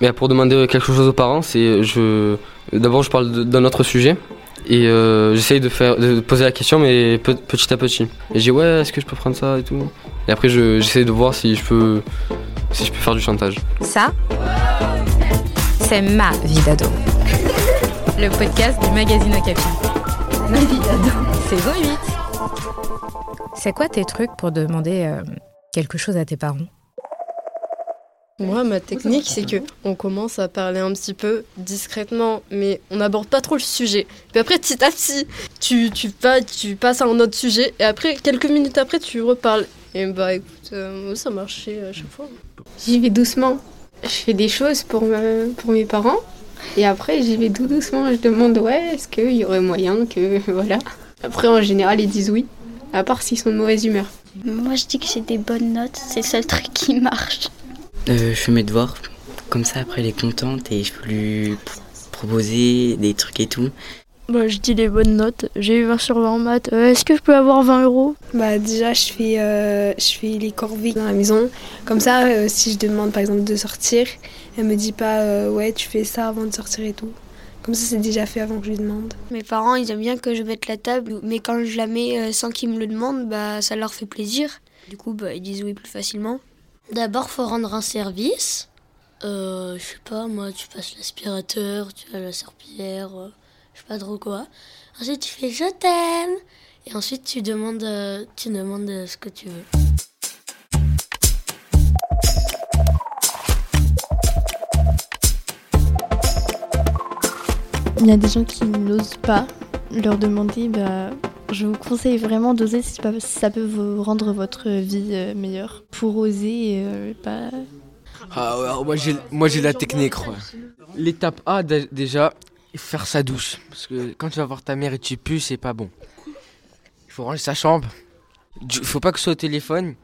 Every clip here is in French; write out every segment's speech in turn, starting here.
Mais pour demander quelque chose aux parents, c'est je d'abord je parle d'un autre sujet et euh, j'essaye de faire de poser la question mais petit à petit. Et je dis ouais est-ce que je peux prendre ça et tout? Et après j'essaye de voir si je peux si je peux faire du chantage. Ça, c'est ma vie d'ado. Le podcast du magazine Okapi. Ma vie d'ado. Saison 8. C'est quoi tes trucs pour demander euh, quelque chose à tes parents? Moi, ma technique, c'est que on commence à parler un petit peu discrètement, mais on n'aborde pas trop le sujet. Puis après, petit à petit, tu, tu, pas, tu passes à un autre sujet, et après, quelques minutes après, tu reparles. Et bah écoute, euh, ça marchait à chaque fois. J'y vais doucement. Je fais des choses pour, pour mes parents, et après, j'y vais tout doucement. Je demande, ouais, est-ce qu'il y aurait moyen que. Voilà. Après, en général, ils disent oui, à part s'ils sont de mauvaise humeur. Moi, je dis que j'ai des bonnes notes, c'est le seul truc qui marche. Euh, je fais mes devoirs, comme ça après elle est contente et je peux lui proposer des trucs et tout. Bah, je dis les bonnes notes. J'ai eu 20 sur 20 en maths. Euh, est-ce que je peux avoir 20 euros? Bah déjà je fais, euh, je fais les corvées dans la maison. Comme ça, si je demande par exemple de sortir, elle me dit pas ouais tu fais ça avant de sortir et tout. Comme ça c'est déjà fait avant que je lui demande. Mes parents ils aiment bien que je mette la table, mais quand je la mets sans qu'ils me le demandent, bah ça leur fait plaisir. Du coup bah, ils disent oui plus facilement. D'abord, faut rendre un service. Euh, je sais pas, moi, tu passes l'aspirateur, tu as la serpillière, euh, je sais pas trop quoi. Ensuite, tu fais je t'aime. Et ensuite, tu demandes, euh, tu demandes ce que tu veux. Il y a des gens qui n'osent pas leur demander, bah, je vous conseille vraiment d'oser si ça peut vous rendre votre vie euh, meilleure. Pour oser, euh, pas. Ah ouais, moi j'ai la technique. L'étape A déjà, faire sa douche. Parce que quand tu vas voir ta mère et tu pues, c'est pas bon. Il faut ranger sa chambre. Il faut pas que ce soit au téléphone.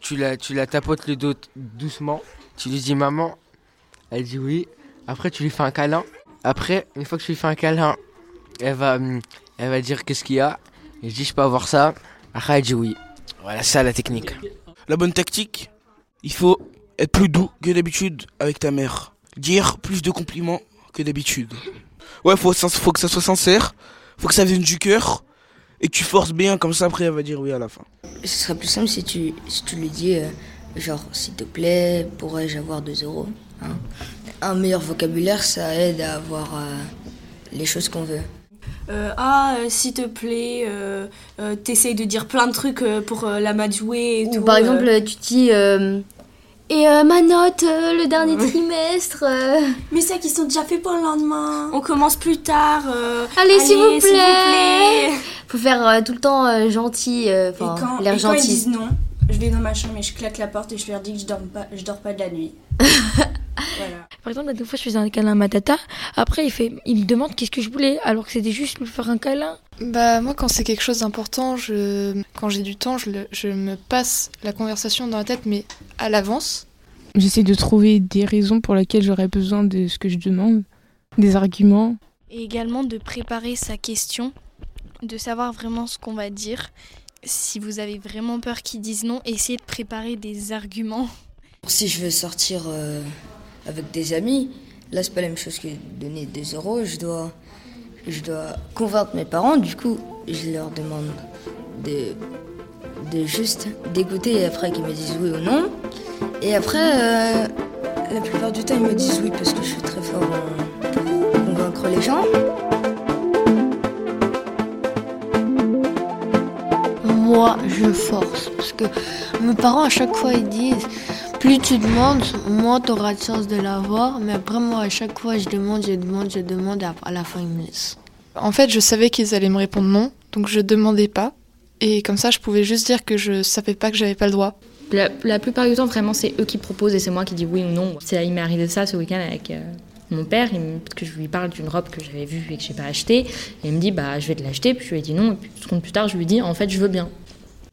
Tu la, tu la tapotes le dos doucement. Tu lui dis maman. Elle dit oui. Après, tu lui fais un câlin. Après, une fois que tu lui fais un câlin, elle va, elle va dire qu'est-ce qu'il y a. Et je dis, je peux avoir ça. Après, elle dit oui. Voilà, ça la technique. La bonne tactique, il faut être plus doux que d'habitude avec ta mère. Dire plus de compliments que d'habitude. Ouais, faut, faut que ça soit sincère, faut que ça vienne du cœur et que tu forces bien, comme ça après elle va dire oui à la fin. Ce serait plus simple si tu, si tu lui dis, euh, genre, s'il te plaît, pourrais-je avoir 2 euros hein Un meilleur vocabulaire, ça aide à avoir euh, les choses qu'on veut. Euh, ah, euh, s'il te plaît, euh, euh t'essayes de dire plein de trucs pour la jouer et Ou tout. par exemple, tu dis. et ma note, le dernier trimestre. Mais ça qui sont déjà faits pour le lendemain. On commence plus tard. allez, s'il vous, plaît. Faut faire tout le temps gentil, enfin, l'air gentil. Quand ils disent non, je vais dans ma chambre et je claque la porte et je leur dis que je dors pas, je dors pas de la nuit. Par exemple, la dernière fois, je faisais un câlin à ma tata. Après, il, fait, il me demande qu'est-ce que je voulais, alors que c'était juste lui faire un câlin. Bah, moi, quand c'est quelque chose d'important, je... quand j'ai du temps, je, je me passe la conversation dans la tête, mais à l'avance. J'essaie de trouver des raisons pour lesquelles j'aurais besoin de ce que je demande, des arguments. Et également de préparer sa question, de savoir vraiment ce qu'on va dire. Si vous avez vraiment peur qu'ils disent non, essayez de préparer des arguments. Si je veux sortir euh, avec des amis, là c'est pas la même chose que donner des euros. Je dois, je dois convaincre mes parents. Du coup, je leur demande de, de juste d'écouter et après qu'ils me disent oui ou non. Et après, euh, la plupart du temps, ils me disent oui parce que je suis très fort en convaincre les gens. Moi, je force parce que mes parents à chaque fois ils disent plus tu demandes, moins tu auras de chance de l'avoir. Mais après, moi, à chaque fois, je demande, je demande, je demande, et à la fin, ils me laissent. En fait, je savais qu'ils allaient me répondre non, donc je demandais pas. Et comme ça, je pouvais juste dire que je savais pas que j'avais pas le droit. La, plupart du temps, vraiment, c'est eux qui proposent et c'est moi qui dis oui ou non. Il m'est arrivé ça ce week-end avec euh, mon père, parce que je lui parle d'une robe que j'avais vue et que j'ai pas achetée. Et il me dit, bah, je vais te l'acheter. Puis je lui ai dit non. Et puis, secondes plus tard, je lui dis, en fait, je veux bien.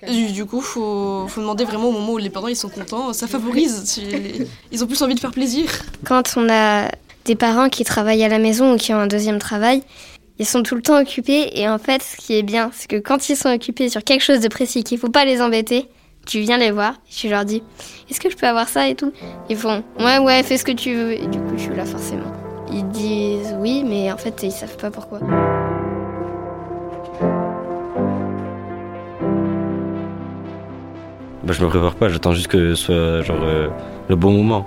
Du, coup, faut, faut demander vraiment au moment où les parents ils sont contents. Ça favorise. ils ont plus envie de faire plaisir. Quand on a des parents qui travaillent à la maison ou qui ont un deuxième travail, ils sont tout le temps occupés. Et en fait, ce qui est bien, c'est que quand ils sont occupés sur quelque chose de précis, qu'il ne faut pas les embêter, tu viens les voir, je leur dis Est-ce que je peux avoir ça et tout? Ils font Ouais, ouais, fais ce que tu veux. Et du coup, je suis là forcément. Ils disent oui, mais en fait, ils savent pas pourquoi. Bah, je me prépare pas, j'attends juste que ce soit genre euh, le bon moment.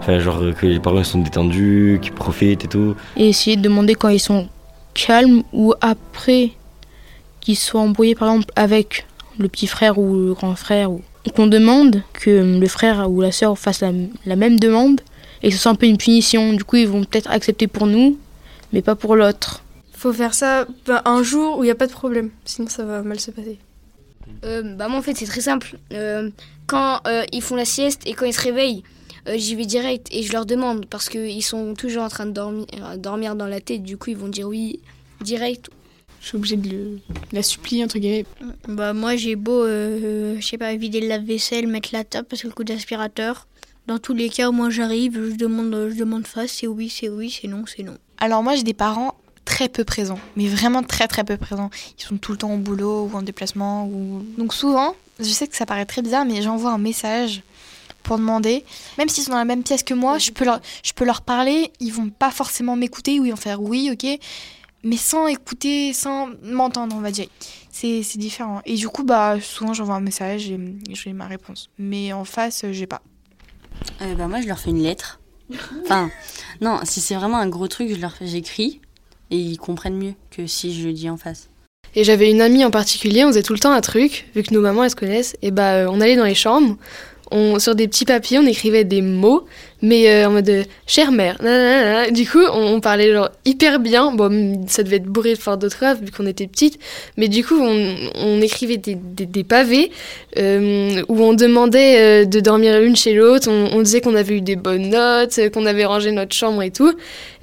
Enfin, genre que les parents ils sont détendus, qu'ils profitent et tout. Et essayer de demander quand ils sont calmes ou après qu'ils soient embrouillés par exemple avec le petit frère ou le grand frère. Ou... Qu'on demande que le frère ou la sœur fasse la, la même demande et que ce soit un peu une punition. Du coup, ils vont peut-être accepter pour nous, mais pas pour l'autre. Faut faire ça bah, un jour où il n'y a pas de problème, sinon ça va mal se passer. Euh, bah moi en fait c'est très simple. Euh, quand euh, ils font la sieste et quand ils se réveillent, euh, j'y vais direct et je leur demande parce qu'ils sont toujours en train de dormir, dormir dans la tête. Du coup ils vont dire oui direct. Je suis obligée de, le, de la supplier entre guillemets. Bah moi j'ai beau, euh, je sais pas, vider le lave-vaisselle, mettre la table parce que le coup d'aspirateur. Dans tous les cas, moi j'arrive, je demande, je demande face, c'est oui, c'est oui, c'est non, c'est non. Alors moi j'ai des parents très peu présents, mais vraiment très très peu présents. Ils sont tout le temps au boulot ou en déplacement. Ou... Donc souvent, je sais que ça paraît très bizarre, mais j'envoie un message pour demander, même s'ils sont dans la même pièce que moi, je peux leur, je peux leur parler, ils vont pas forcément m'écouter ou ils vont faire oui, ok, mais sans écouter, sans m'entendre, on va dire. C'est différent. Et du coup, bah, souvent j'envoie un message et j'ai ma réponse. Mais en face, j'ai pas. Euh, bah, moi, je leur fais une lettre. Enfin, non, si c'est vraiment un gros truc, je leur fais, j'écris et ils comprennent mieux que si je le dis en face. Et j'avais une amie en particulier, on faisait tout le temps un truc, vu que nos mamans elles se connaissent, et bah euh, on allait dans les chambres, on, sur des petits papiers, on écrivait des mots, mais euh, en mode chère mère. Du coup, on, parlait genre hyper bien. Bon, ça devait être bourré de fautes d'orthographe vu qu'on était petites, mais du coup, on, on écrivait des, des, pavés euh, où on demandait euh, de dormir l'une chez l'autre. On, disait qu'on avait eu des bonnes notes, qu'on avait rangé notre chambre et tout.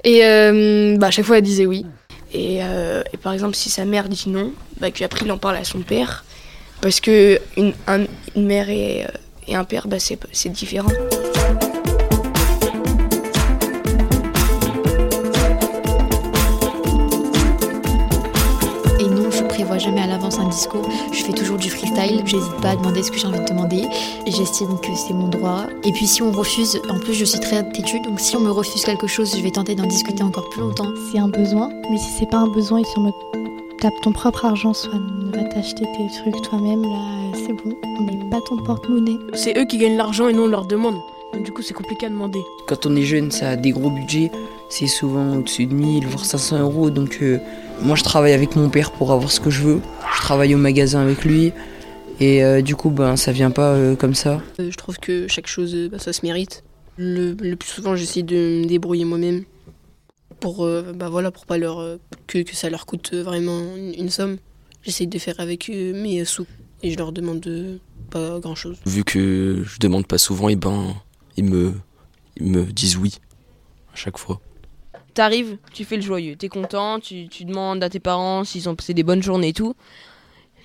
Et bah, à chaque fois, elle disait oui. Et, par exemple, si sa mère dit non, bah, qu'après il en parle à son père. Parce que une, un- une mère euh, et un père, bah, c'est c'est différent. Et non, je prévois jamais à l'avance un discours. Je fais toujours du freestyle. J'hésite pas à demander ce que j'ai envie de demander. Et J'estime que c'est mon droit. Et puis si on refuse, en plus je suis très têtue, donc si on me refuse quelque chose, je vais tenter d'en discuter encore plus longtemps. C'est un besoin, mais si c'est pas un besoin, ils sont en mode tape ton propre argent, soit va t'acheter tes trucs toi-même, là c'est bon, mais pas ton porte-monnaie. C'est eux qui gagnent l'argent et non on leur demande. Donc du coup, c'est compliqué à demander. Quand on est jeune, ça a des gros budgets. C'est souvent au-dessus de 1000, voire 500 euros. Donc, euh, moi, je travaille avec mon père pour avoir ce que je veux. Je travaille au magasin avec lui. Et euh, du coup, ben, ça vient pas euh, comme ça. Euh, je trouve que chaque chose, bah, ça se mérite. Le, le plus souvent, j'essaie de me débrouiller moi-même pour, euh, bah voilà, pour pas leur euh, que, que ça leur coûte euh, vraiment une, une somme. J'essaie de faire avec eux mes sous et je leur demande pas grand-chose. Vu que je demande pas souvent, et ben ils me, ils me disent oui à chaque fois. T'arrives, tu fais le joyeux, t'es content, tu, tu demandes à tes parents s'ils ont passé des bonnes journées et tout.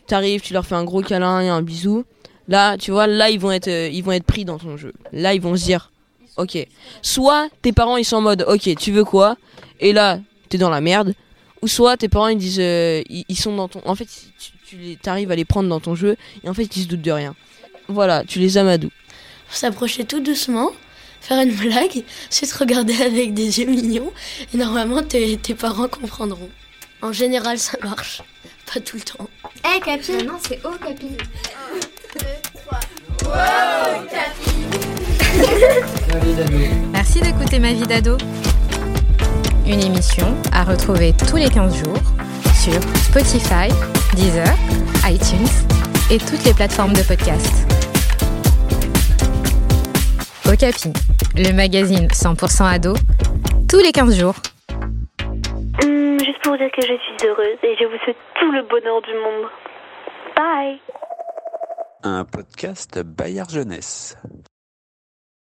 T'arrives, tu leur fais un gros câlin et un bisou. Là, tu vois, là ils vont être, ils vont être pris dans ton jeu. Là, ils vont se dire, ok. Soit tes parents ils sont en mode, ok, tu veux quoi? Et là, t'es dans la merde. Ou soit tes parents ils disent, euh, ils, ils sont dans ton, en fait, tu, tu les- t'arrives à les prendre dans ton jeu et en fait ils se doutent de rien. Voilà, tu les amadoues. S'approcher tout doucement, faire une blague, ensuite regarder avec des yeux mignons, et normalement tes, tes parents comprendront. En général, ça marche. Pas tout le temps. Eh, Capi Non, c'est oh, Capi. Merci d'écouter Ma vie d'ado. Une émission à retrouver tous les 15 jours sur Spotify, Deezer, iTunes et toutes les plateformes de podcast. Okapi, le magazine 100% ado, tous les 15 jours. Hum, juste pour vous dire que je suis heureuse et je vous souhaite tout le bonheur du monde. Bye Un podcast Bayard Jeunesse.